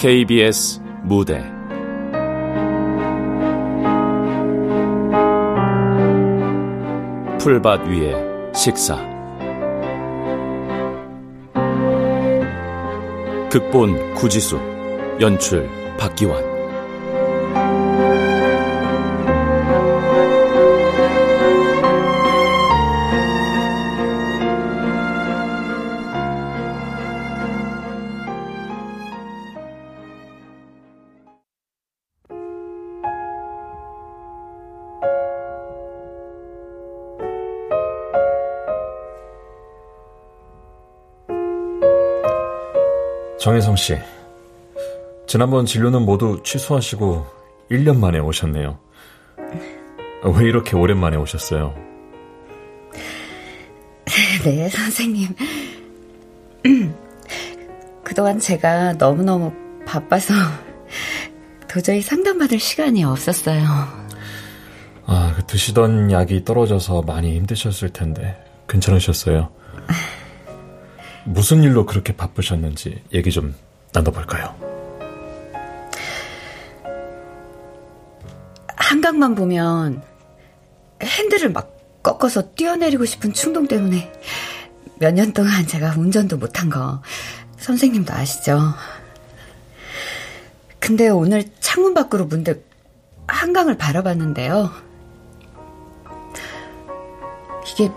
KBS 무대. 풀밭 위에 식사. 극본 구지수 연출 박기환 정혜성 씨, 지난번 진료는 모두 취소하시고 1년 만에 오셨네요. 왜 이렇게 오랜만에 오셨어요? 네, 선생님. 그동안 제가 너무너무 바빠서 도저히 상담받을 시간이 없었어요. 아, 그 드시던 약이 떨어져서 많이 힘드셨을 텐데 괜찮으셨어요? 무슨 일로 그렇게 바쁘셨는지 얘기 좀 나눠볼까요? 한강만 보면 핸들을 막 꺾어서 뛰어내리고 싶은 충동 때문에 몇 년 동안 제가 운전도 못한 거 선생님도 아시죠? 근데 오늘 창문 밖으로 문득 한강을 바라봤는데요. 이게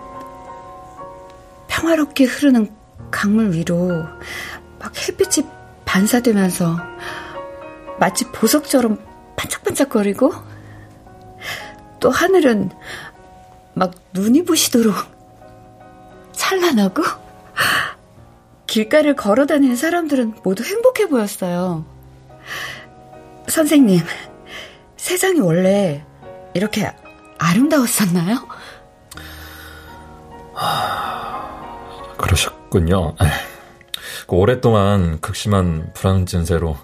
평화롭게 흐르는 강물 위로 막 햇빛이 반사되면서 마치 보석처럼 반짝반짝거리고 또 하늘은 막 눈이 부시도록 찬란하고 길가를 걸어 다니는 사람들은 모두 행복해 보였어요. 선생님, 세상이 원래 이렇게 아름다웠었나요? 그러셨 군요. 그 오랫동안 극심한 불안 증세로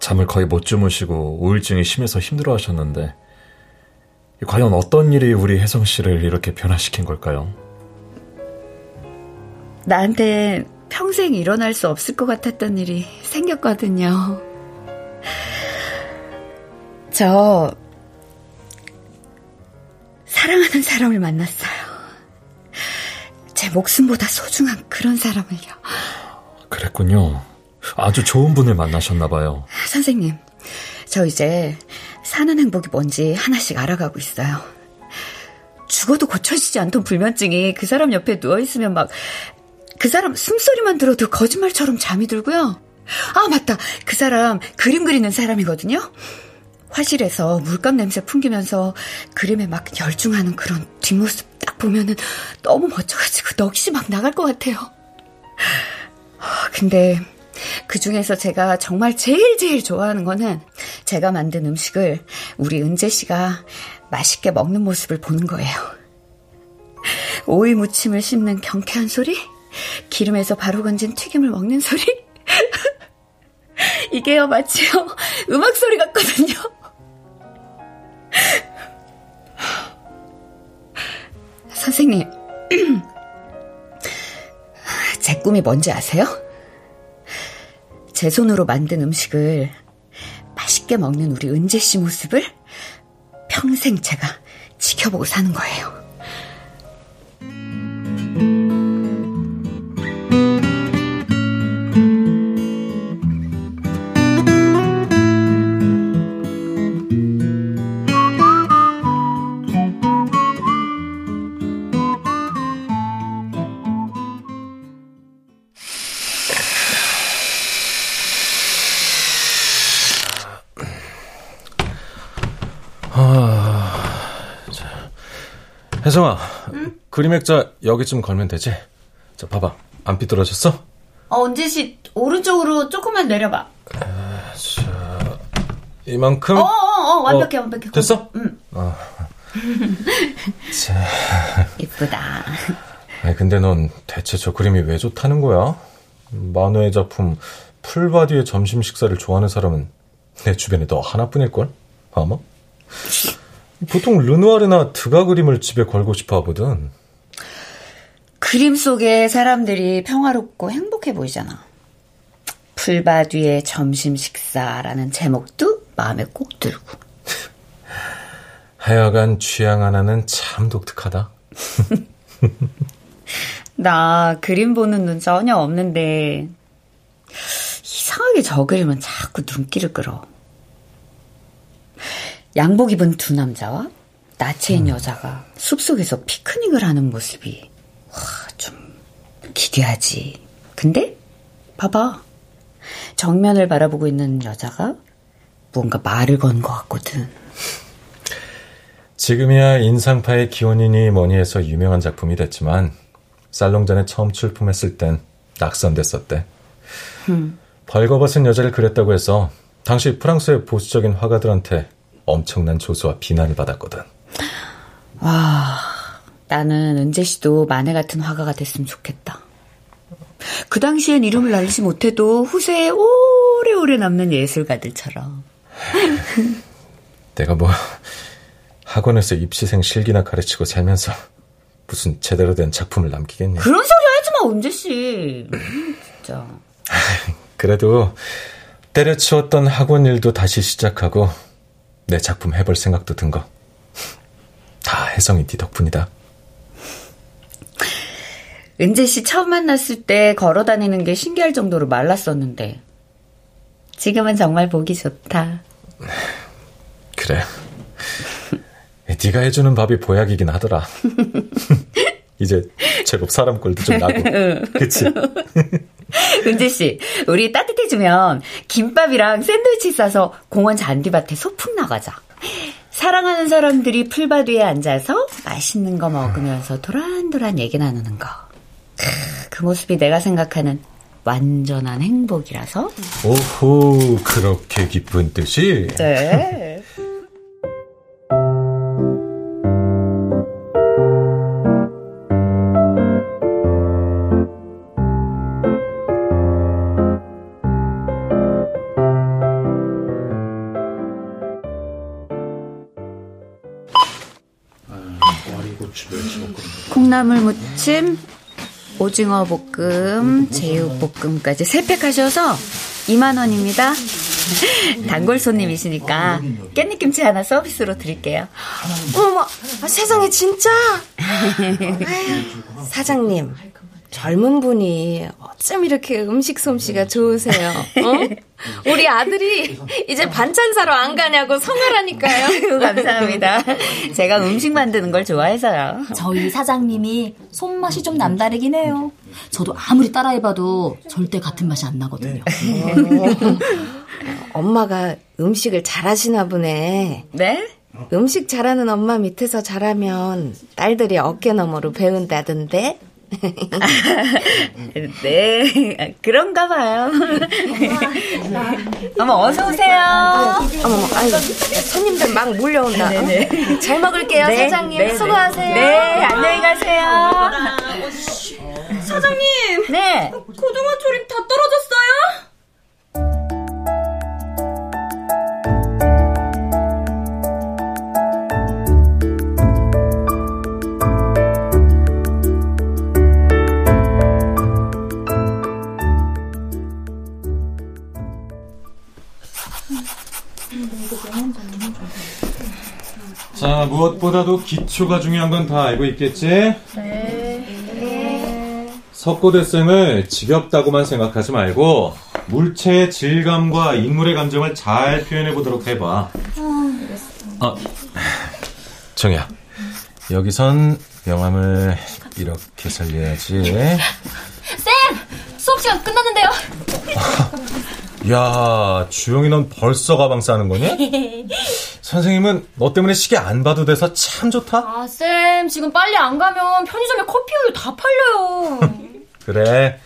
잠을 거의 못 주무시고 우울증이 심해서 힘들어 하셨는데, 과연 어떤 일이 우리 혜성 씨를 이렇게 변화시킨 걸까요? 나한테 평생 일어날 수 없을 것 같았던 일이 생겼거든요. 저, 사랑하는 사람을 만났어요. 제 목숨보다 소중한 그런 사람을요. 그랬군요. 아주 좋은 분을 만나셨나봐요. 선생님, 저 이제 사는 행복이 뭔지 하나씩 알아가고 있어요. 죽어도 고쳐지지 않던 불면증이 그 사람 옆에 누워있으면 막, 그 사람 숨소리만 들어도 거짓말처럼 잠이 들고요. 아, 맞다. 그 사람 그림 그리는 사람이거든요. 화실에서 물감 냄새 풍기면서 그림에 막 열중하는 그런 뒷모습 딱 보면은 너무 멋져가지고 넋이 막 나갈 것 같아요. 근데 그 중에서 제가 정말 제일 제일 좋아하는 거는 제가 만든 음식을 우리 은재 씨가 맛있게 먹는 모습을 보는 거예요. 오이 무침을 씹는 경쾌한 소리, 기름에서 바로 건진 튀김을 먹는 소리. 이게요, 마치요, 음악 소리 같거든요. 선생님, 제 꿈이 뭔지 아세요? 제 손으로 만든 음식을 맛있게 먹는 우리 은재 씨 모습을 평생 제가 지켜보고 사는 거예요. 혜성아, 응? 그림 액자 여기쯤 걸면 되지? 자, 봐봐. 안 삐뚤어졌어? 어, 은지씨, 오른쪽으로 조금만 내려봐. 아, 자, 이만큼? 어, 어, 어, 완벽해, 어, 완벽해. 됐어? 응. 어. 자. 이쁘다. 아니, 근데 넌 대체 저 그림이 왜 좋다는 거야? 만화의 작품, 풀바디의 점심 식사를 좋아하는 사람은 내 주변에 너 하나뿐일걸? 아마? 보통 르누아르나 드가 그림을 집에 걸고 싶어 하거든. 그림 속에 사람들이 평화롭고 행복해 보이잖아. 풀바뒤의 점심 식사라는 제목도 마음에 꼭 들고. 하여간 취향 하나는 참 독특하다. 나 그림 보는 눈 전혀 없는데 이상하게 저 그림은 자꾸 눈길을 끌어. 양복 입은 두 남자와 나체인 음. 여자가 숲속에서 피크닉을 하는 모습이 와, 좀 기괴하지. 근데 봐봐. 정면을 바라보고 있는 여자가 뭔가 말을 건 것 같거든. 지금이야 인상파의 기원이니 뭐니 해서 유명한 작품이 됐지만 살롱전에 처음 출품했을 땐 낙선됐었대. 음. 벌거벗은 여자를 그렸다고 해서 당시 프랑스의 보수적인 화가들한테 엄청난 조소와 비난을 받았거든. 와, 나는 은재 씨도 마네 같은 화가가 됐으면 좋겠다. 그 당시엔 이름을 날리지 못해도 후세에 오래오래 남는 예술가들처럼. 내가 뭐 학원에서 입시생 실기나 가르치고 살면서 무슨 제대로 된 작품을 남기겠냐. 그런 소리 하지 마, 은재 씨. 진짜. 그래도 때려치웠던 학원 일도 다시 시작하고 내 작품 해볼 생각도 든 거. 다 혜성이 네 덕분이다. 은재 씨 처음 만났을 때 걸어 다니는 게 신기할 정도로 말랐었는데 지금은 정말 보기 좋다. 그래. 네가 해주는 밥이 보약이긴 하더라. 이제 제법 사람 꼴도 좀 나고. 그치? 은재 씨, 우리 따뜻해지면 김밥이랑 샌드위치 싸서 공원 잔디밭에 소풍 나가자. 사랑하는 사람들이 풀밭 위에 앉아서 맛있는 거 먹으면서 도란도란 얘기 나누는 거. 그 모습이 내가 생각하는 완전한 행복이라서. 오호, 그렇게 기쁜 뜻이? 네. 콩나물 무침, 오징어 볶음, 제육 볶음까지 세팩 하셔서 2만 원입니다. 단골 손님이시니까 깻잎김치 하나 서비스로 드릴게요. 어머, 아, 세상에 진짜? 사장님, 젊은 분이 어쩜 이렇게 음식 솜씨가 좋으세요? 어? 우리 아들이 이제 반찬 사러 안 가냐고 성화라니까요. 감사합니다. 제가 음식 만드는 걸 좋아해서요. 저희 사장님이 손맛이 좀 남다르긴 해요. 저도 아무리 따라해봐도 절대 같은 맛이 안 나거든요. 어, 엄마가 음식을 잘하시나 보네. 네? 음식 잘하는 엄마 밑에서 잘하면 딸들이 어깨너머로 배운다던데? 네, 그런가 봐요. 어머, 어서오세요. 어머, 아유, 손님들 막 몰려온다. 네네. 네. 잘 먹을게요, 네, 사장님. 네, 네, 수고하세요. 네, 안녕히 가세요. 사장님! 네. 고등어 조림 다 떨어졌어요? 자, 무엇보다도 기초가 중요한 건 다 알고 있겠지? 네. 석고대생을 지겹다고만 생각하지 말고 물체의 질감과 인물의 감정을 잘 표현해 보도록 해봐. 아, 정이야. 여기선 명함을 이렇게 살려야지. 쌤! 수업 시간 끝났는데요. 야, 주영이 넌 벌써 가방 싸는 거니? 선생님은 너 때문에 시계 안 봐도 돼서 참 좋다. 아, 쌤, 지금 빨리 안 가면 편의점에 커피 우유 다 팔려요. 그래.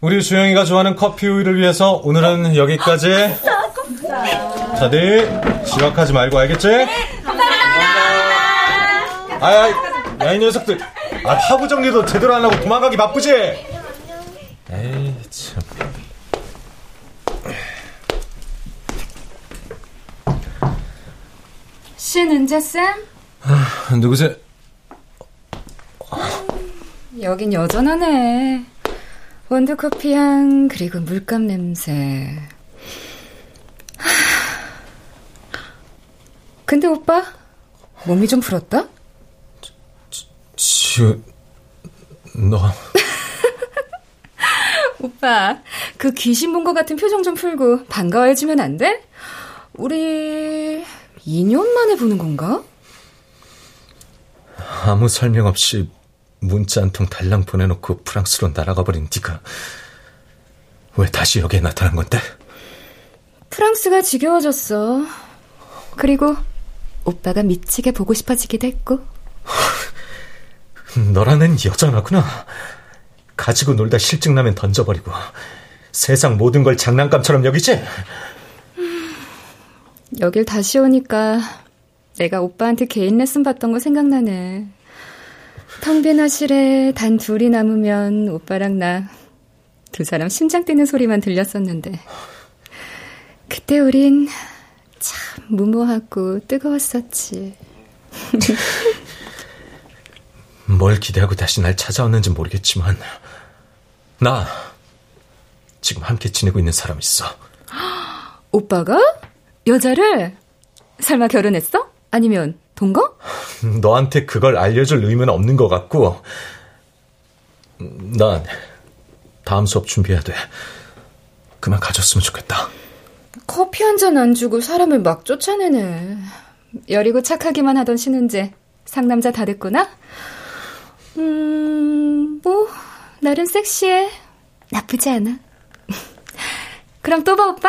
우리 주영이가 좋아하는 커피 우유를 위해서 오늘은 여기까지. 다들 지각하지 말고 알겠지? 네, 감사합니다. 아이, 야, 이 녀석들. 아, 하부 정리도 제대로 안 하고 도망가기 바쁘지? 에이, 참. 신은재 쌤? 아, 누구세요? 여긴 여전하네. 원두커피 향, 그리고 물감 냄새. 근데 오빠, 몸이 좀 풀었다? 지우, 너. 오빠, 그 귀신 본 것 같은 표정 좀 풀고 반가워해주면 안 돼? 우리 2년 만에 보는 건가? 아무 설명 없이 문자 한 통 달랑 보내놓고 프랑스로 날아가 버린 네가 왜 다시 여기에 나타난 건데? 프랑스가 지겨워졌어. 그리고 오빠가 미치게 보고 싶어지기도 했고. 너란 애는 여전하구나. 가지고 놀다 실증나면 던져버리고 세상 모든 걸 장난감처럼 여기지? 여길 다시 오니까 내가 오빠한테 개인 레슨 받던 거 생각나네. 텅 빈 화실에 단 둘이 남으면 오빠랑 나 두 사람 심장 뛰는 소리만 들렸었는데 그때 우린 참 무모하고 뜨거웠었지. 뭘 기대하고 다시 날 찾아왔는지 모르겠지만 나 지금 함께 지내고 있는 사람 있어. 오빠가? 여자를? 설마 결혼했어? 아니면 동거? 너한테 그걸 알려줄 의무는 없는 것 같고 난 다음 수업 준비해야 돼. 그만 가졌으면 좋겠다. 커피 한 잔 안 주고 사람을 막 쫓아내네. 여리고 착하기만 하던 신은재 상남자 다 됐구나? 음, 뭐 나름 섹시해. 나쁘지 않아. 그럼 또 봐, 오빠?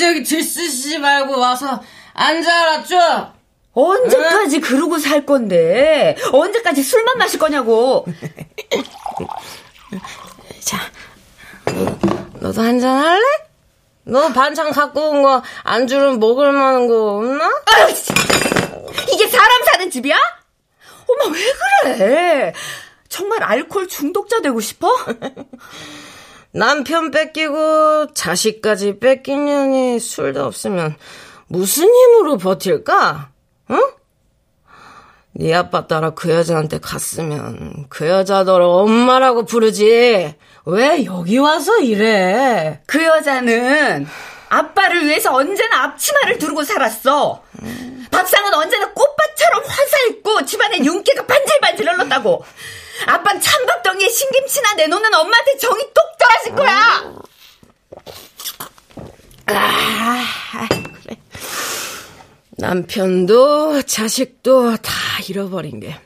여기저기 들쓰지 말고 와서 앉아라 쭉. 언제까지 응? 그러고 살 건데? 언제까지 술만 마실 거냐고? 자, 너, 도 한잔 할래? 너 반찬 갖고 온 거 안주는 먹을 만한 거 없나? 아유, 이게 사람 사는 집이야? 엄마 왜 그래? 정말 알코올 중독자 되고 싶어? 남편 뺏기고 자식까지 뺏긴 년이 술도 없으면 무슨 힘으로 버틸까? 응? 네 아빠 따라 그 여자한테 갔으면 그 여자더러 엄마라고 부르지. 왜 여기 와서 이래? 그 여자는 아빠를 위해서 언제나 앞치마를 두르고 살았어. 음. 밥상은 언제나 꽃밭처럼 화사했고 집안에 윤기가 반질반질 흘렀다고. 아빤 찬밥덩이에 신김치나 내놓는 엄마한테 정이 똑 떨어질 거야. 아, 그래. 남편도 자식도 다 잃어버린 게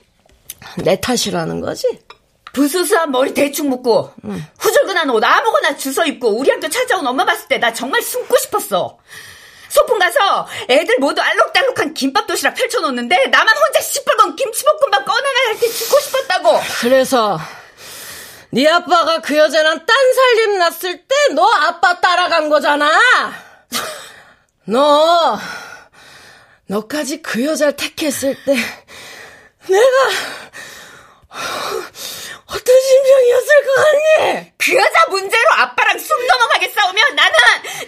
내 탓이라는 거지? 부수수한 머리 대충 묶고 응. 후줄근한 옷 아무거나 주워 입고 우리 학교 찾아온 엄마 봤을 때 나 정말 숨고 싶었어. 소풍 가서 애들 모두 알록달록한 김밥 도시락 펼쳐놓는데 나만 혼자 시뻘건 김치볶음밥 꺼내놔야 할 때 죽고 싶었다고. 그래서 네 아빠가 그 여자랑 딴 살림 났을 때 너 아빠 따라간 거잖아. 너 너까지 그 여자를 택했을 때 내가 어떤 심정이었을 것 같니? 그 여자 문제로 아빠랑 숨 넘어가게 싸우면 나는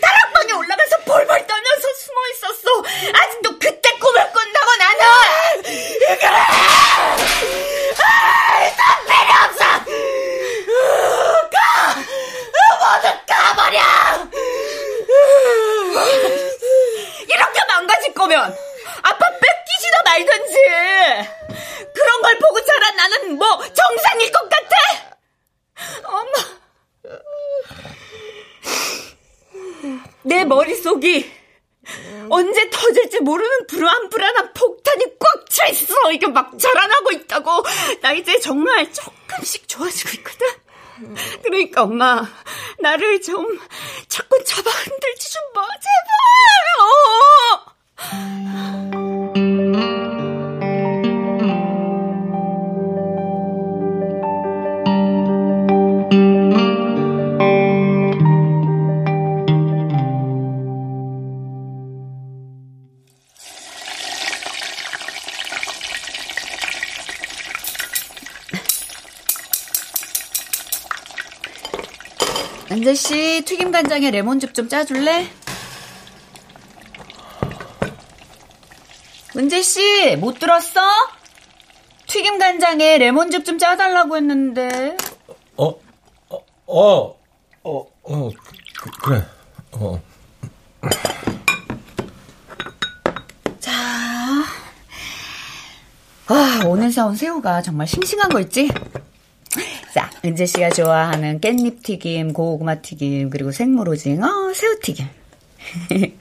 다락방에 올라가서 볼볼 떨면서 숨어 있었어. 아직도 그때 꿈을 꾼다고 나는. 그래. 아, 담배이 없어. 가. 모두 가버려. 이렇게 망가질 거면 아빠 뺏 기지도 말든지. 그런 걸 보고 자란 나는 뭐 정상일 것 같아? 엄마. 내 머릿속이 언제 터질지 모르는 불안불안한 폭탄이 꽉 차 있어. 이게 막 자라나고 있다고. 나 이제 정말 조금씩 좋아지고 있거든. 그러니까 엄마 나를 좀 자꾸 잡아 흔들지 좀 마. 제발. 어. 은재씨, 튀김 간장에 레몬즙 좀 짜줄래? 은재 씨, 못 들었어? 튀김 간장에 레몬즙 좀 짜달라고 했는데. 어, 어, 어, 어, 어 그, 그래, 어. 자. 아, 오늘 사온 새우가 정말 싱싱한 거 있지? 자, 은재 씨가 좋아하는 깻잎 튀김, 고구마 튀김, 그리고 생물 오징어, 새우 튀김.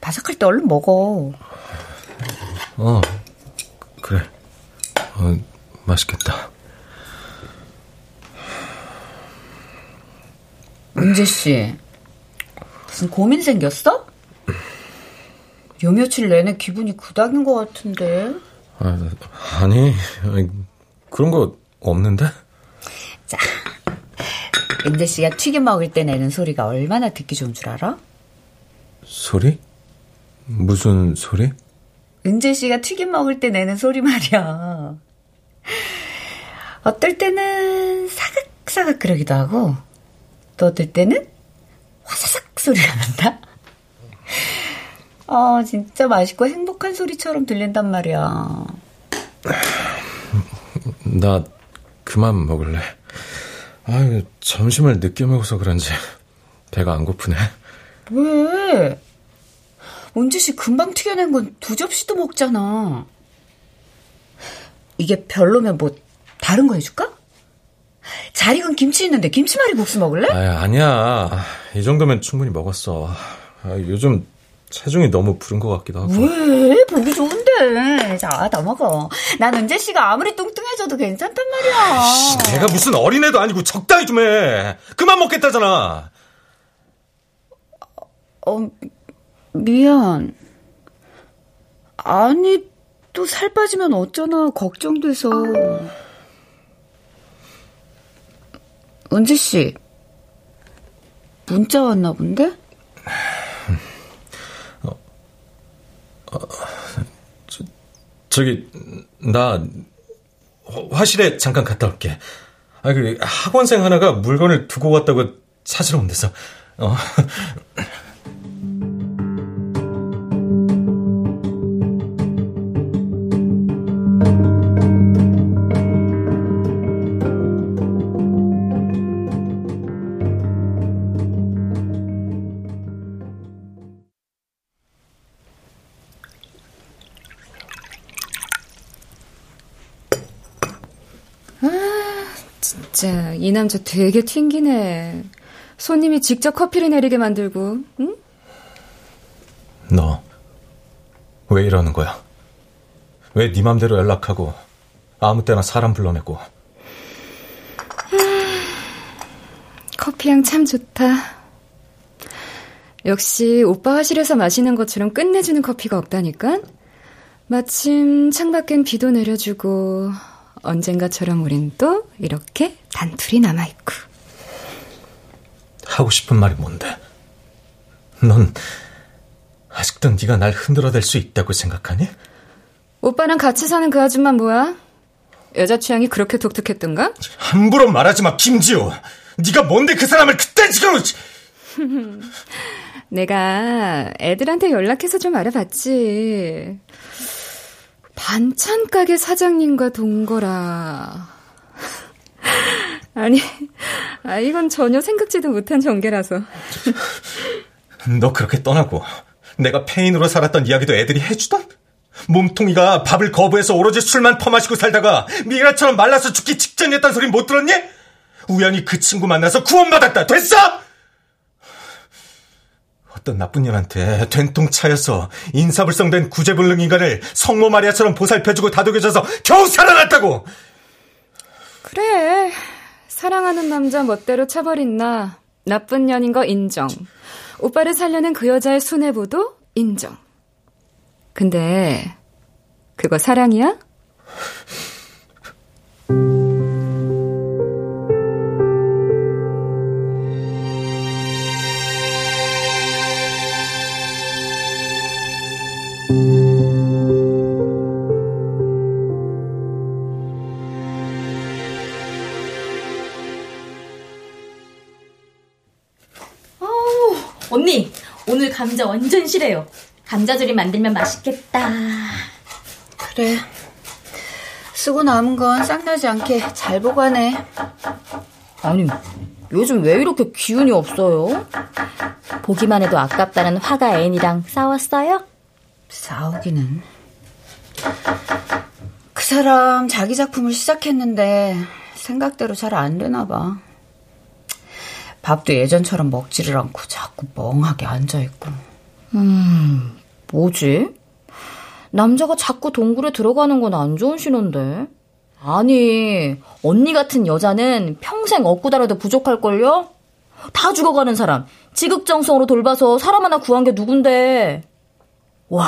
바삭할 때 얼른 먹어. 어, 그래. 어, 맛있겠다. 은재 씨, 무슨 고민 생겼어? 요 며칠 내내 기분이 그닥인 것 같은데. 아, 아니, 그런 거 없는데? 자, 은재 씨가 튀김 먹을 때 내는 소리가 얼마나 듣기 좋은 줄 알아? 소리? 무슨 소리? 은재 씨가 튀김 먹을 때 내는 소리 말이야. 어떨 때는 사각사각 그러기도 하고, 또 어떨 때는 화사삭 소리가 난다. 아, 진짜 맛있고 행복한 소리처럼 들린단 말이야. 나 그만 먹을래. 아, 점심을 늦게 먹어서 그런지 배가 안 고프네. 왜? 은지 씨 금방 튀겨낸 건 두 접시도 먹잖아. 이게 별로면 뭐 다른 거 해줄까? 잘 익은 김치 있는데 김치말이 국수 먹을래? 아, 아니야. 이 정도면 충분히 먹었어. 아, 요즘 체중이 너무 부른 것 같기도 하고. 왜? 보기 좋은 데. 자, 다 먹어. 난 은재 씨가 아무리 뚱뚱해져도 괜찮단 말이야. 내가 무슨 어린애도 아니고 적당히 좀 해. 그만 먹겠다잖아. 어, 미안. 아니, 또 살 빠지면 어쩌나 걱정돼서. 은지 씨, 문자 왔나 본데? 어, 어, 저, 저기 나 화실에 잠깐 갔다 올게. 아, 그 학원생 하나가 물건을 두고 왔다고 찾으러 온대서. 어. 진짜 이 남자 되게 튕기네. 손님이 직접 커피를 내리게 만들고, 응? 너 왜 이러는 거야? 왜 네 맘대로 연락하고 아무 때나 사람 불러내고? 커피향 참 좋다. 역시 오빠 화실에서 마시는 것처럼 끝내주는 커피가 없다니까? 마침 창밖엔 비도 내려주고 언젠가처럼 우린 또 이렇게 단둘이 남아있고. 하고 싶은 말이 뭔데? 넌 아직도 네가 날 흔들어댈 수 있다고 생각하니? 오빠랑 같이 사는 그 아줌마 뭐야? 여자 취향이 그렇게 독특했던가? 함부로 말하지 마, 김지호. 네가 뭔데 그 사람을 그때 지금... 내가 애들한테 연락해서 좀 알아봤지. 반찬 가게 사장님과 동거라. 아니, 아, 이건 전혀 생각지도 못한 전개라서. 너 그렇게 떠나고 내가 페인으로 살았던 이야기도 애들이 해주던? 몸통이가 밥을 거부해서 오로지 술만 퍼마시고 살다가 미라처럼 말라서 죽기 직전이었단 소리 못 들었니? 우연히 그 친구 만나서 구원받았다. 됐어? 어떤 나쁜 년한테 된통 차여서 인사불성된 구제불능 인간을 성모 마리아처럼 보살펴주고 다독여줘서 겨우 살아났다고! 그래. 사랑하는 남자 멋대로 차버린 나 나쁜 년인 거 인정. 오빠를 살려낸 그 여자의 순애보도 인정. 근데 그거 사랑이야? 감자 완전 실해요. 감자조림 만들면 맛있겠다. 그래. 쓰고 남은 건 쌍나지 않게 잘 보관해. 아니, 요즘 왜 이렇게 기운이 없어요? 보기만 해도 아깝다는 화가 애인이랑 싸웠어요? 싸우기는. 그 사람 자기 작품을 시작했는데 생각대로 잘 안 되나 봐. 밥도 예전처럼 먹지를 않고 자꾸 멍하게 앉아있고. 음, 뭐지? 남자가 자꾸 동굴에 들어가는 건 안 좋은 신호인데. 아니, 언니 같은 여자는 평생 얻고 달아도 부족할걸요? 다 죽어가는 사람, 지극정성으로 돌봐서 사람 하나 구한 게 누군데. 와,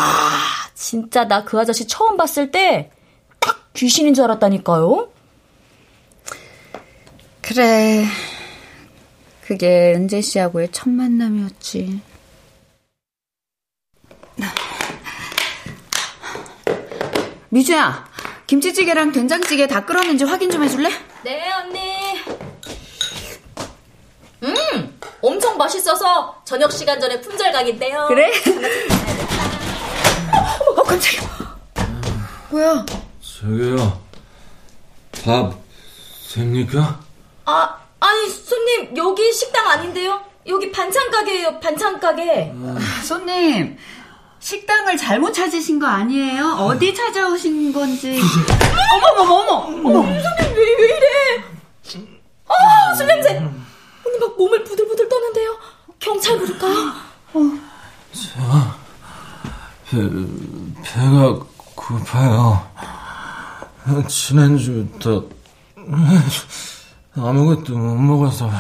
진짜 나 그 아저씨 처음 봤을 때 딱 귀신인 줄 알았다니까요? 그래. 그게 은재 씨하고의 첫 만남이었지. 미주야, 김치찌개랑 된장찌개 다 끓었는지 확인 좀 해줄래? 네, 언니. 음, 엄청 맛있어서 저녁 시간 전에 품절 각인데요. 그래? 어, 깜짝이야. 뭐야? 저기요, 밥 됩니까? 아, 아니, 손님, 여기 식당 아닌데요? 여기 반찬 가게예요, 반찬 가게. 손님, 식당을 잘못 찾으신 거 아니에요? 어디 찾아오신 건지. 어머, 어머, 어머, 어머. 손님, 왜, 왜 이래? 아, 술 냄새! 언니 막 몸을 부들부들 떠는데요. 경찰 부를까요? 배, 배가 고파요. 지난주부터 아무것도 못 먹어서.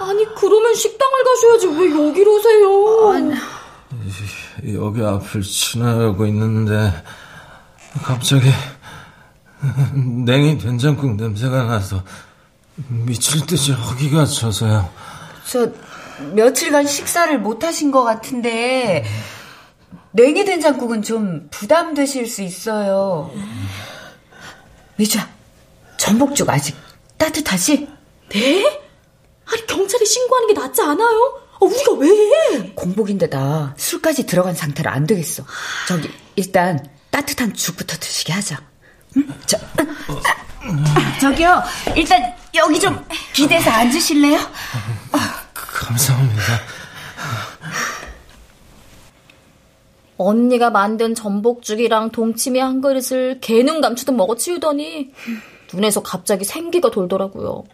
아니, 그러면 식당을 가셔야지. 왜 여기로 오세요? 여기 앞을 지나가고 있는데 갑자기 냉이 된장국 냄새가 나서 미칠 듯이 허기가 져서요. 저, 며칠간 식사를 못 하신 것 같은데, 냉이 된장국은 좀 부담되실 수 있어요. 미주야, 전복죽 아직 따뜻하지? 네? 아니, 경찰에 신고하는 게 낫지 않아요? 아, 우리가 왜 해? 공복인데다 술까지 들어간 상태로 안 되겠어. 저기, 일단 따뜻한 죽부터 드시게 하자. 응? 저, 아, 저기요, 일단 여기 좀 기대서 앉으실래요? 감사합니다. 언니가 만든 전복죽이랑 동치미 한 그릇을 개눈 감추듯 먹어치우더니 눈에서 갑자기 생기가 돌더라고요.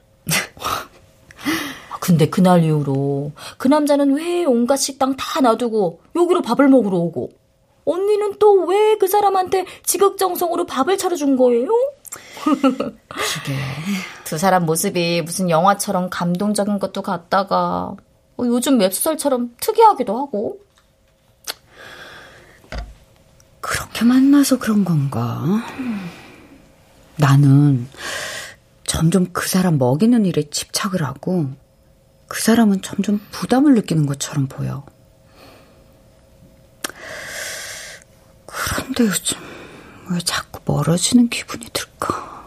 근데 그날 이후로 그 남자는 왜 온갖 식당 다 놔두고 여기로 밥을 먹으러 오고 언니는 또 왜 그 사람한테 지극정성으로 밥을 차려준 거예요? 그게 두 사람 모습이 무슨 영화처럼 감동적인 것도 같다가 어, 요즘 웹소설처럼 특이하기도 하고 그렇게 만나서 그런 건가? 나는 점점 그 사람 먹이는 일에 집착을 하고 그 사람은 점점 부담을 느끼는 것처럼 보여. 그런데 요즘 왜 자꾸 멀어지는 기분이 들까?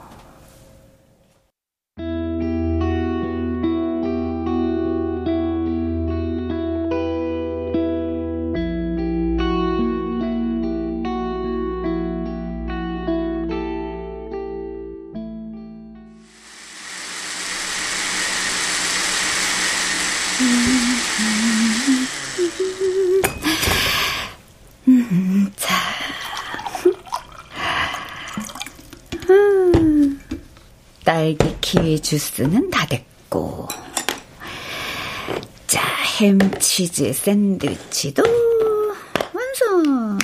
딸기 키위 주스는 다 됐고. 자, 햄, 치즈, 샌드위치도 완성.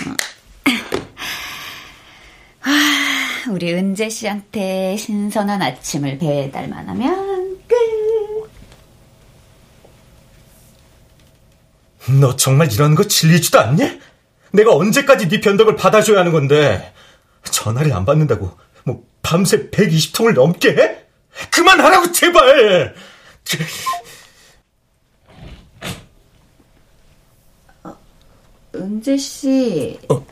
아, 우리 은재 씨한테 신선한 아침을 배달만 하면 끝. 너 정말 이러는 거 질리지도 않니? 내가 언제까지 네 변덕을 받아줘야 하는 건데 전화를 안 받는다고 뭐 밤새 120통을 넘게 해? 그만하라고 제발! 은재 씨. 어?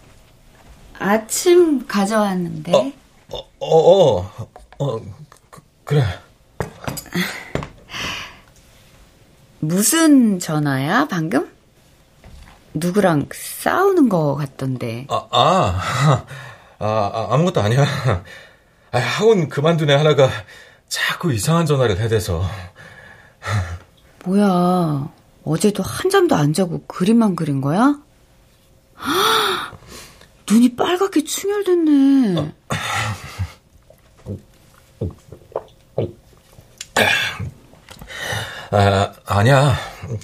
아침 가져왔는데. 어, 어, 어, 어, 어 그, 그래. 무슨 전화야, 방금? 누구랑 싸우는 거 같던데. 아, 아, 아, 아 아무것도 아니야. 아, 학원 그만둔 애 하나가 자꾸 이상한 전화를 해대서. 뭐야, 어제도 한 잠도 안 자고 그림만 그린 거야? 눈이 빨갛게 충혈됐네. 아, 아니야.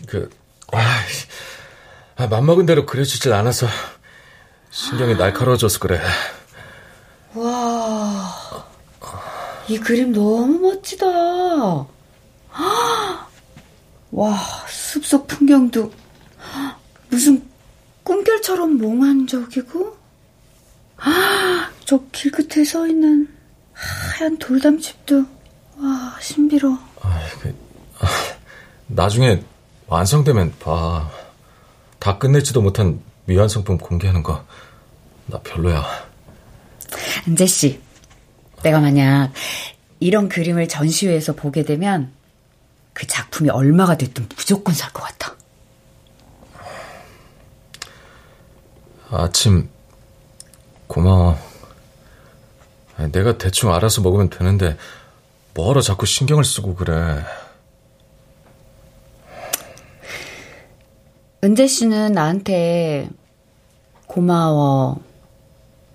그, 아, 아, 맘먹은 대로 그려지질 않아서 신경이 날카로워져서 그래. 와, 이 그림 너무 멋지다. 와, 숲속 풍경도 무슨 꿈결처럼 몽환적이고, 저 길 끝에 서 있는 하얀 돌담집도, 와, 신비로워. 아, 그, 아, 나중에 완성되면 봐. 다 끝내지도 못한 미완성품 공개하는 거, 나 별로야. 은재씨, 내가 만약 이런 그림을 전시회에서 보게 되면 그 작품이 얼마가 됐든 무조건 살 것 같아. 아침, 고마워. 내가 대충 알아서 먹으면 되는데, 뭐하러 자꾸 신경을 쓰고 그래. 은재 씨는 나한테 고마워,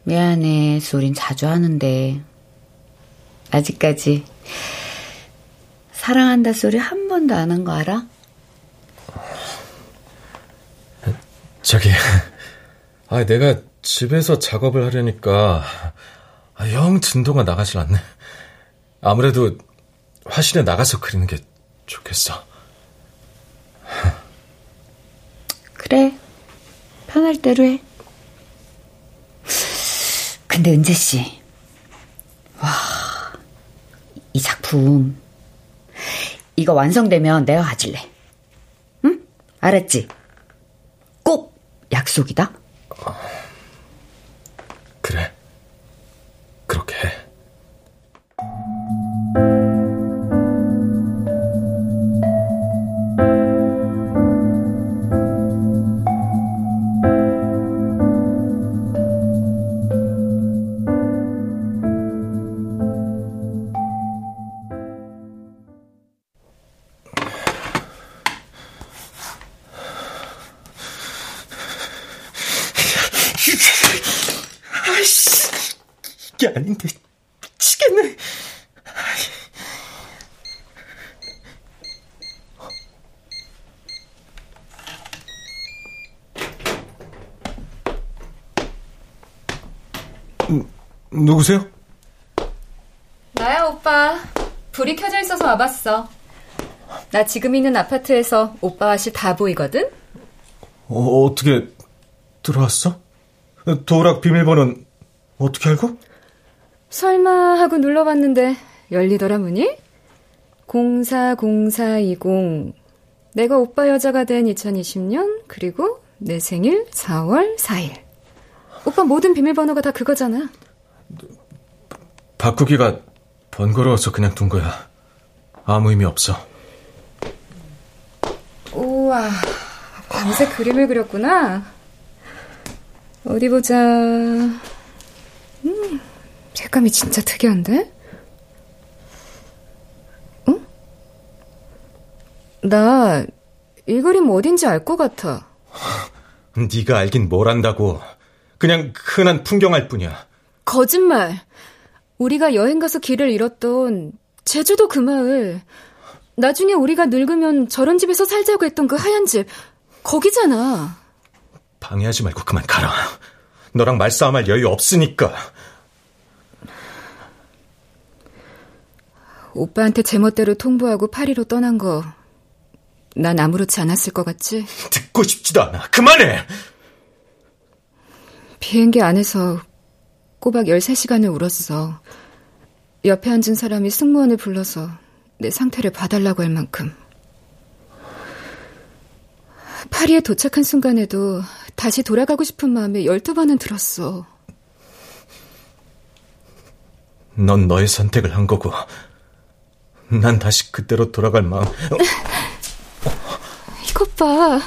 미안해 소린 자주 하는데 아직까지 사랑한다 소리 한 번도 안 한 거 알아? 저기, 아, 내가 집에서 작업을 하려니까 아, 영 진도가 나가질 않네. 아무래도 화실에 나가서 그리는 게 좋겠어. 그래. 편할 대로 해. 근데 은재 씨. 와. 이 작품 이거 완성되면 내가 가질래. 응? 알았지? 꼭 약속이다. 나 지금 있는 아파트에서 오빠 아실 다 보이거든? 어, 어떻게 들어왔어? 도락 비밀번호는 어떻게 알고? 설마 하고 눌러봤는데 열리더라 문이? 040420 내가 오빠 여자가 된 2020년 그리고 내 생일 4월 4일 오빠 모든 비밀번호가 다 그거잖아 바꾸기가 번거로워서 그냥 둔 거야 아무 의미 없어 우와 밤새 그림을 그렸구나 어디 보자 음 색감이 진짜 특이한데? 응? 나 이 그림 어딘지 알 것 같아. 네가 알긴 뭘 안다고. 그냥 흔한 풍경할 뿐이야. 거짓말. 우리가 여행 가서 길을 잃었던 제주도 그 마을. 나중에 우리가 늙으면 저런 집에서 살자고 했던 그 하얀 집, 거기잖아. 방해하지 말고 그만 가라. 너랑 말싸움할 여유 없으니까. 오빠한테 제멋대로 통보하고 파리로 떠난 거, 난 아무렇지 않았을 것 같지? 듣고 싶지도 않아. 그만해! 비행기 안에서 꼬박 13시간을 울었어. 옆에 앉은 사람이 승무원을 불러서 내 상태를 봐달라고 할 만큼. 파리에 도착한 순간에도 다시 돌아가고 싶은 마음에 12번은 들었어. 넌 너의 선택을 한 거고, 난 다시 그때로 돌아갈 마음. 이것 봐.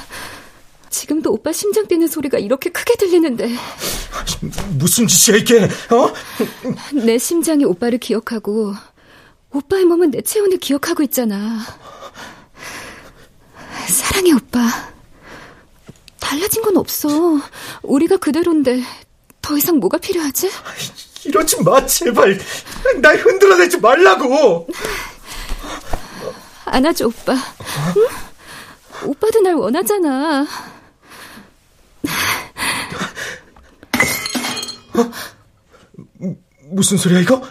지금도 오빠 심장 뛰는 소리가 이렇게 크게 들리는데. 무슨 짓이야, 이게, 어? 내 심장이 오빠를 기억하고, 오빠의 몸은 내 체온을 기억하고 있잖아. 사랑해, 오빠. 달라진 건 없어. 우리가 그대로인데, 더 이상 뭐가 필요하지? 이러지 마, 제발. 날 흔들어내지 말라고. 안아줘, 오빠. 응? 오빠도 날 원하잖아. 어? 무슨 소리야, 이거?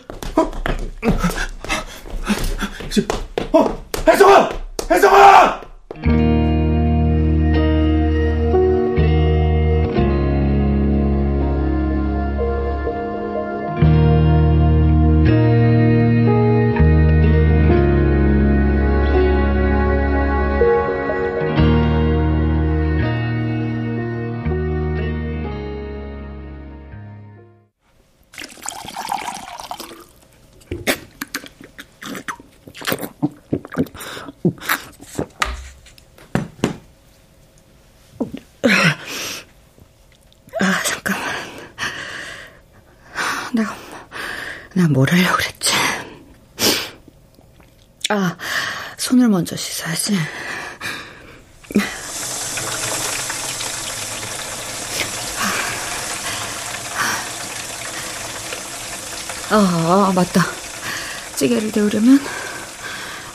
찌개를 데우려면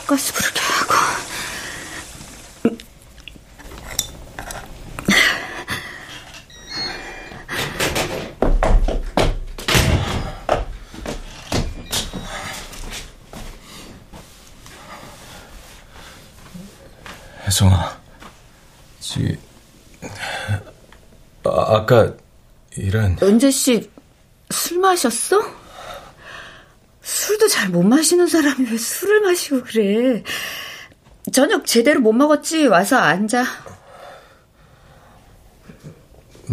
가스불을 켜야 하고. 혜성아, 지, 아, 아까 이런. 은재 씨, 술 마셨어? 술도 잘 못 마시는 사람이 왜 술을 마시고 그래? 저녁 제대로 못 먹었지? 와서 앉아.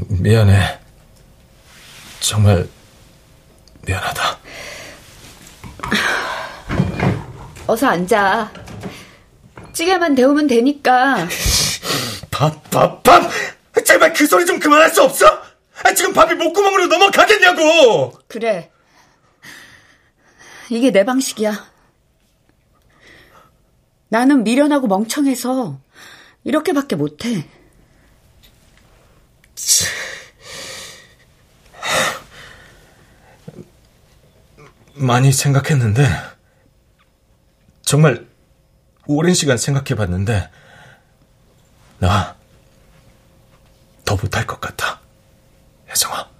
미안해. 정말 미안하다. 어서 앉아. 찌개만 데우면 되니까. 밥, 밥, 밥! 제발 그 소리 좀 그만할 수 없어? 아, 지금 밥이 목구멍으로 넘어가겠냐고! 그래. 이게 내 방식이야. 나는 미련하고 멍청해서 이렇게밖에 못해. 많이 생각했는데, 정말 오랜 시간 생각해 봤는데, 나, 더 못할 것 같아. 혜성아.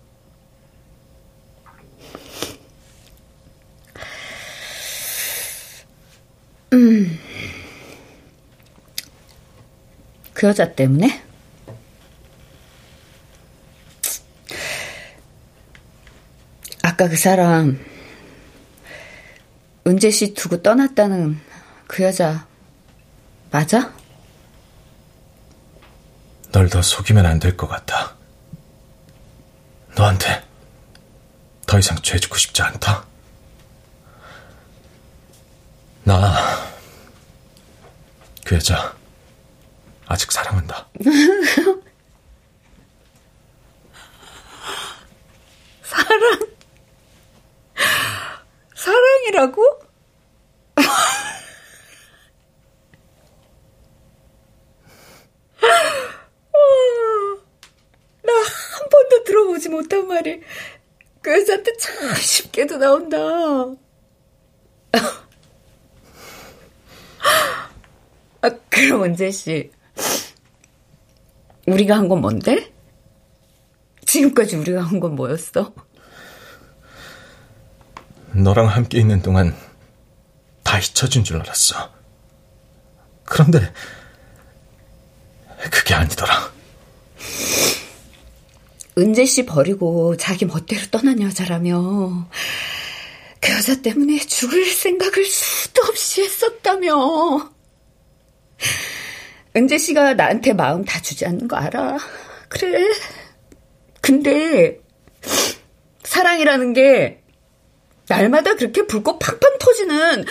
음. 그 여자 때문에? 아까 그 사람, 은재 씨 두고 떠났다는 그 여자, 맞아? 널 더 속이면 안 될 것 같다. 너한테 더 이상 죄 짓고 싶지 않다. 나, 그 여자, 아직 사랑한다. 사랑? 사랑이라고? 들어보지 못한 말이 그 여자한테 참 쉽게도 나온다. 아, 그럼 은재 씨, 우리가 한 건 뭔데? 지금까지 우리가 한 건 뭐였어? 너랑 함께 있는 동안 다 잊혀진 줄 알았어. 그런데 그게 아니더라. 은재 씨 버리고 자기 멋대로 떠난 여자라며 그 여자 때문에 죽을 생각을 수도 없이 했었다며 은재 씨가 나한테 마음 다 주지 않는 거 알아. 그래. 근데 사랑이라는 게 날마다 그렇게 불꽃 팡팡 터지는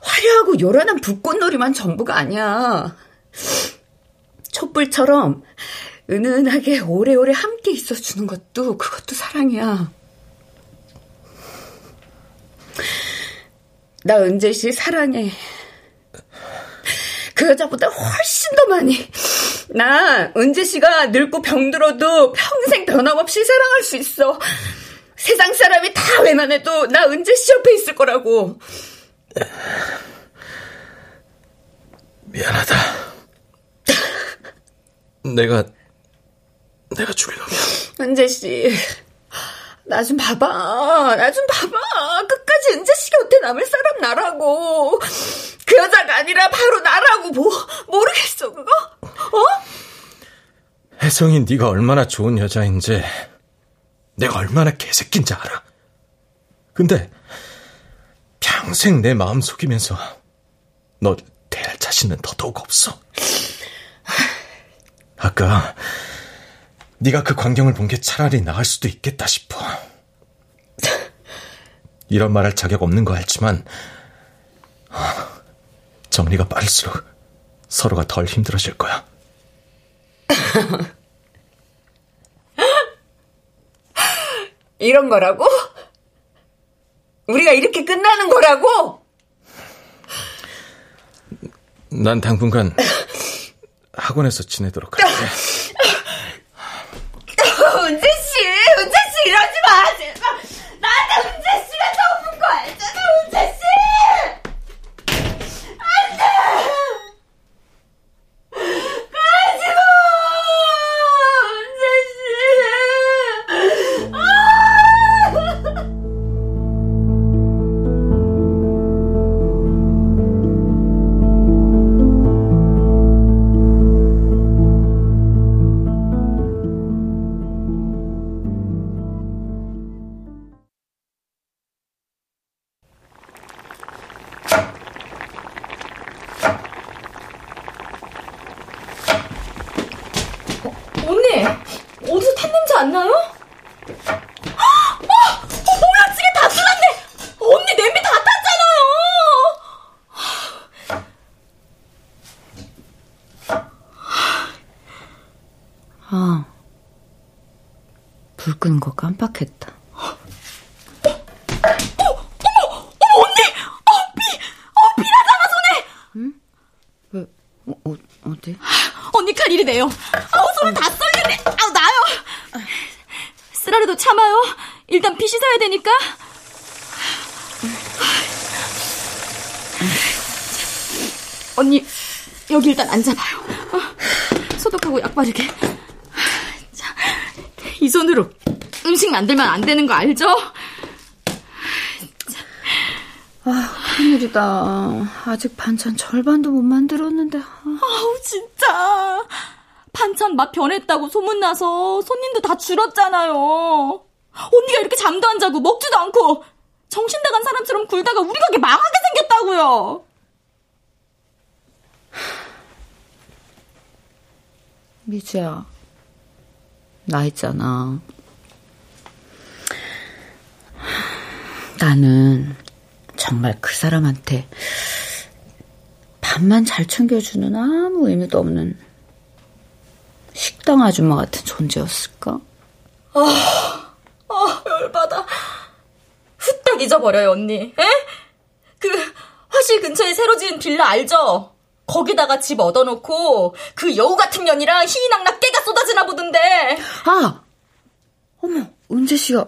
화려하고 요란한 불꽃놀이만 전부가 아니야. 촛불처럼 은은하게 오래오래 함께 있어주는 것도 그것도 사랑이야. 나 은재 씨 사랑해. 그 여자보다 훨씬 더 많이. 나 은재 씨가 늙고 병들어도 평생 변함없이 사랑할 수 있어. 세상 사람이 다 외면해도 나 은재 씨 옆에 있을 거라고. 미안하다. 내가 내가 죽이려면 은재 씨. 나 좀 봐봐. 나 좀 봐봐. 끝까지 은재 씨 곁에 남을 사람 나라고. 그 여자가 아니라 바로 나라고. 뭐, 모르겠어, 그거? 어? 혜성이 네가 얼마나 좋은 여자인지 내가 얼마나 개새끼인지 알아. 근데 평생 내 마음 속이면서 너 대할 자신은 더더욱 없어. 아까 네가 그 광경을 본 게 차라리 나을 수도 있겠다 싶어. 이런 말 할 자격 없는 거 알지만 정리가 빠를수록 서로가 덜 힘들어질 거야. 이런 거라고? 우리가 이렇게 끝나는 거라고? 난 당분간 학원에서 지내도록 할게. 약 바르게. 자, 이 손으로 음식 만들면 안 되는 거 알죠? 큰일이다. 아직 반찬 절반도 못 만들었는데. 아우, 진짜. 반찬 맛 변했다고 소문나서 손님도 다 줄었잖아요. 언니가 이렇게 잠도 안 자고 먹지도 않고 정신 나간 사람처럼 굴다가 우리 가게 망하게 생겼다고요. 미주야, 나 있잖아. 나는 정말 그 사람한테 밥만 잘 챙겨주는 아무 의미도 없는 식당 아줌마 같은 존재였을까? 아, 열받아. 후딱 잊어버려요, 언니. 에? 그 화실 근처에 새로 지은 빌라 알죠? 거기다가 집 얻어놓고 그 여우 같은 년이랑 희희낙낙 깨가 쏟아지나 보던데. 아! 어머, 은재 씨가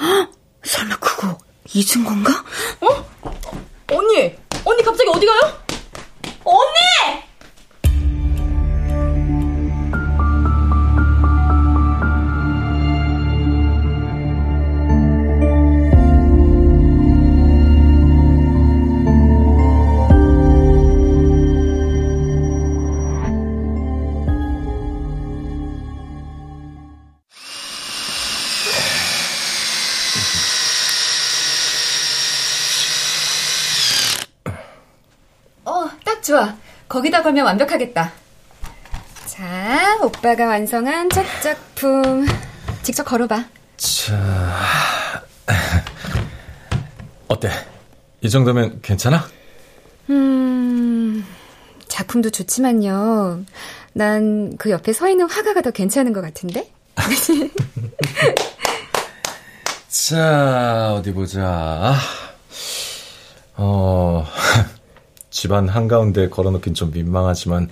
헉, 설마 그거 잊은 건가? 언니, 언니 갑자기 어디 가요? 언니! 좋아. 거기다 걸면 완벽하겠다. 자, 오빠가 완성한 첫 작품. 직접 걸어봐. 자, 어때? 이 정도면 괜찮아? 음, 작품도 좋지만요. 난 그 옆에 서 있는 화가가 더 괜찮은 것 같은데? 자, 어디 보자. 어, 집안 한가운데 걸어놓긴 좀 민망하지만,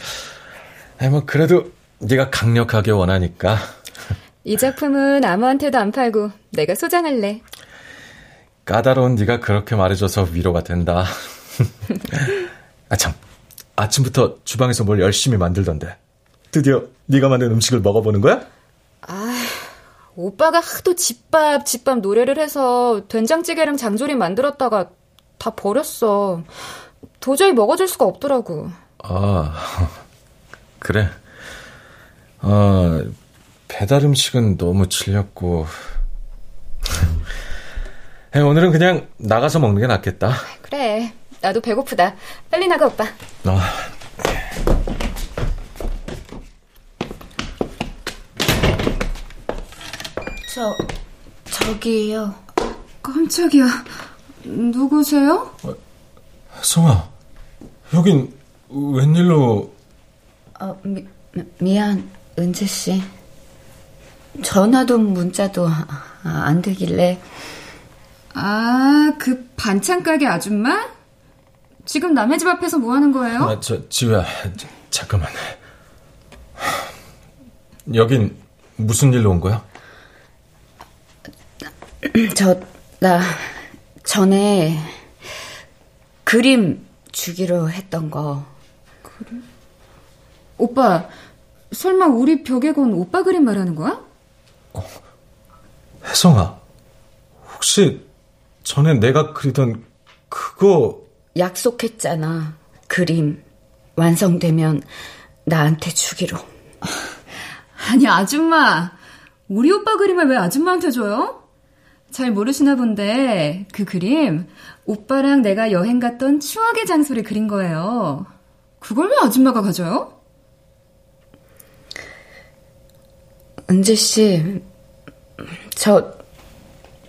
뭐 그래도 네가 강력하게 원하니까. 이 작품은 아무한테도 안 팔고 내가 소장할래. 까다로운 네가 그렇게 말해줘서 위로가 된다. 아 참, 아침부터 주방에서 뭘 열심히 만들던데. 드디어 네가 만든 음식을 먹어보는 거야? 아, 오빠가 하도 집밥, 집밥 노래를 해서 된장찌개랑 장조림 만들었다가 다 버렸어. 도저히 먹어줄 수가 없더라고. 아, 그래. 아, 배달 음식은 너무 질렸고. 오늘은 그냥 나가서 먹는 게 낫겠다. 그래. 나도 배고프다. 빨리 나가, 오빠. 어. 저, 저기요. 깜짝이야. 누구세요? 성아, 여긴 웬일로... 어, 미, 미안, 은지 씨. 전화도 문자도 안 되길래. 아, 그 반찬 가게 아줌마? 지금 남의 집 앞에서 뭐 하는 거예요? 아, 저, 지우야, 잠깐만. 여긴 무슨 일로 온 거야? 저, 나, 전에 그림 주기로 했던 거. 그림? 오빠, 설마 우리 벽에 건 오빠 그림 말하는 거야? 어, 혜성아, 혹시 전에 내가 그리던 그거... 약속했잖아. 그림 완성되면 나한테 주기로. 아니, 아줌마. 우리 오빠 그림을 왜 아줌마한테 줘요? 잘 모르시나 본데 그 그림 오빠랑 내가 여행 갔던 추억의 장소를 그린 거예요. 그걸 왜 아줌마가 가져요? 은지 씨, 저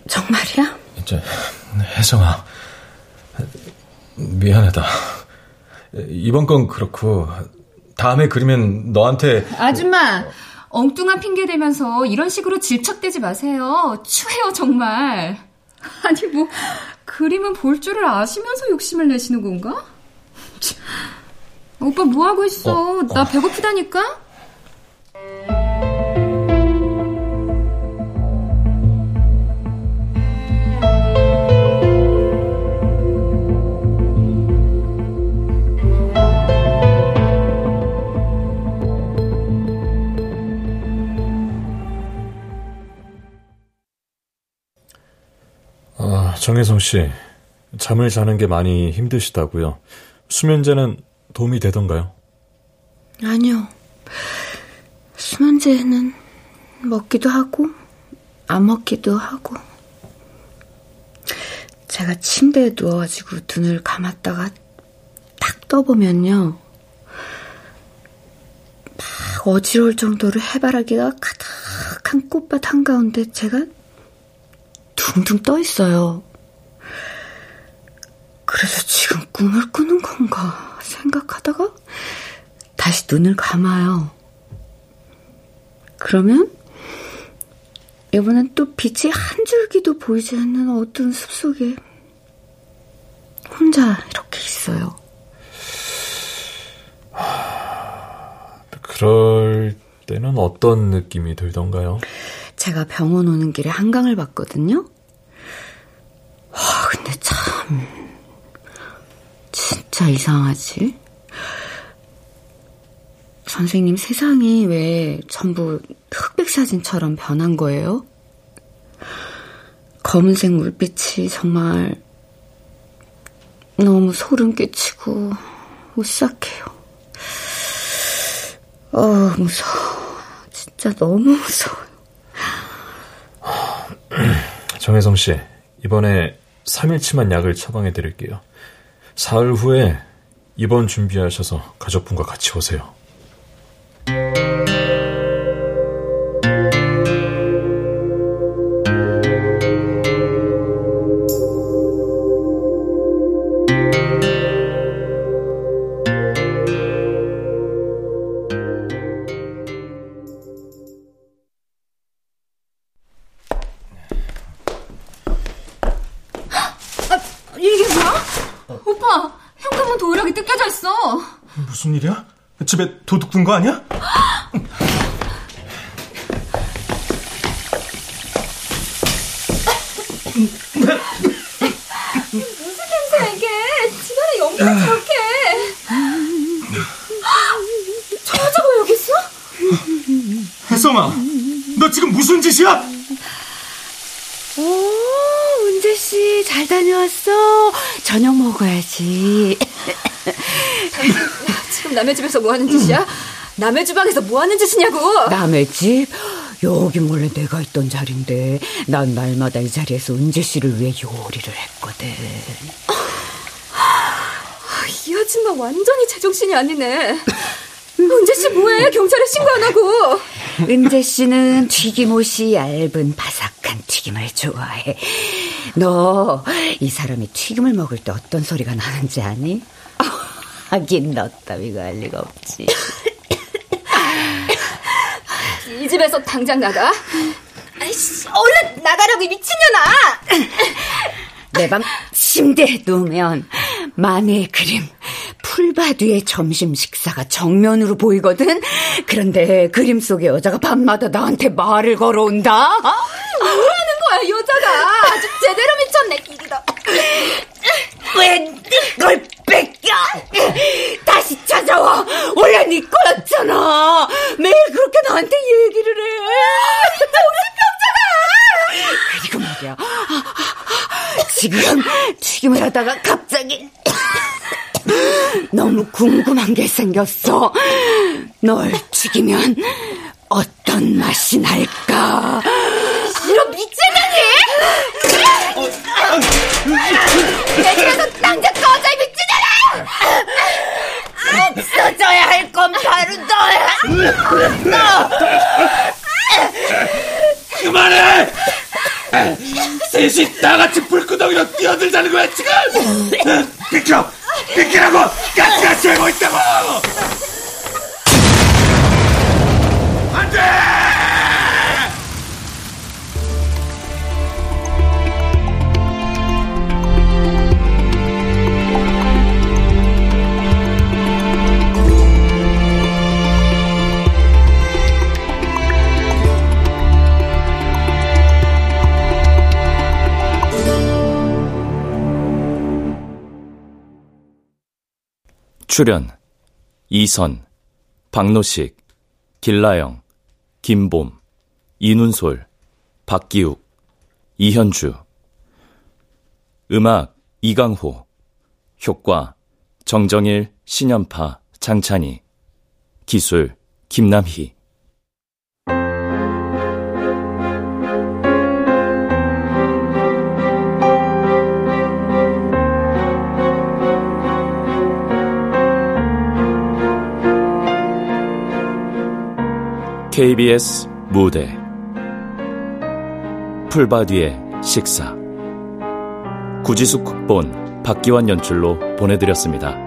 정말이야? 이제 혜성아, 미안하다. 이번 건 그렇고 다음에 그리면 너한테 아줌마 엉뚱한 핑계 대면서 이런 식으로 질척대지 마세요. 추해요 정말. 아니 뭐 그림은 볼 줄을 아시면서 욕심을 내시는 건가? 오빠 뭐 하고 있어? 어, 어. 나 배고프다니까. 정혜성 씨, 잠을 자는 게 많이 힘드시다고요. 수면제는 도움이 되던가요? 아니요. 수면제는 먹기도 하고 안 먹기도 하고 제가 침대에 누워가지고 눈을 감았다가 딱 떠보면요. 막 어지러울 정도로 해바라기가 가득한 꽃밭 한가운데 제가 둥둥 떠 있어요. 그래서 지금 꿈을 꾸는 건가 생각하다가 다시 눈을 감아요. 그러면 이번엔 또 빛이 한 줄기도 보이지 않는 어두운 숲속에 혼자 이렇게 있어요. 그럴 때는 어떤 느낌이 들던가요? 제가 병원 오는 길에 한강을 봤거든요. 와, 근데 참 진짜 이상하지? 선생님 세상이 왜 전부 흑백 사진처럼 변한 거예요? 검은색 물빛이 정말 너무 소름 끼치고 오싹해요. 어, 무서워. 진짜 너무 무서워요. 정혜성 씨, 이번에 3일치만 약을 처방해 드릴게요. 사흘 후에 입원 준비하셔서 가족분과 같이 오세요. 먹어야지. 지금 남의 집에서 뭐 하는 짓이야? 남의 주방에서 뭐 하는 짓이냐고? 남의 집? 여기 원래 내가 있던 자리인데 난 날마다 이 자리에서 은재 씨를 위해 요리를 했거든. 이 아줌마 완전히 제정신이 아니네. 은재 씨 뭐해? 경찰에 신고 안 하고. 은재 씨는 튀김옷이 얇은 바삭한 튀김을 좋아해. 너 이 사람이 튀김을 먹을 때 어떤 소리가 나는지 아니? 하긴 너 따위가 할 리가 없지. 이 집에서 당장 나가. 아이씨, 얼른 나가라고 미친년아! 내 방 침대에 누우면 만의 그림, 풀바디의 점심 식사가 정면으로 보이거든? 그런데 그림 속의 여자가 밤마다 나한테 말을 걸어온다? 뭐하는 거야, 여자가? 아주 제대로 미쳤네, 기기도. 왜걸 뺏겨? 다시 찾아와. 원래 네 거였잖아. 매일 그렇게 나한테 얘기를 해. 정신병자가! 그리고 말이야. 지금 튀김을 하다가 갑자기 너무 궁금한 게 생겼어. 널 튀기면 어떤 맛이 날까? 이런 미친년이! 내 집에서 당장 꺼져, 이 미친년아! 없어져야 할 건 바로 너야. 너. 그만해! 셋이 다 같이 불구덩이로 뛰어들자는 거야, 지금! 비켜! 비키라고! 가스가 쐬고 있다고! 안 돼! 출연 이선, 박노식, 길라영, 김봄, 이눈솔, 박기욱, 이현주. 음악 이강호. 효과 정정일, 신연파, 장찬희. 기술 김남희 KBS 무대 풀바디의 식사 구지숙 극본 박기환 연출로 보내드렸습니다.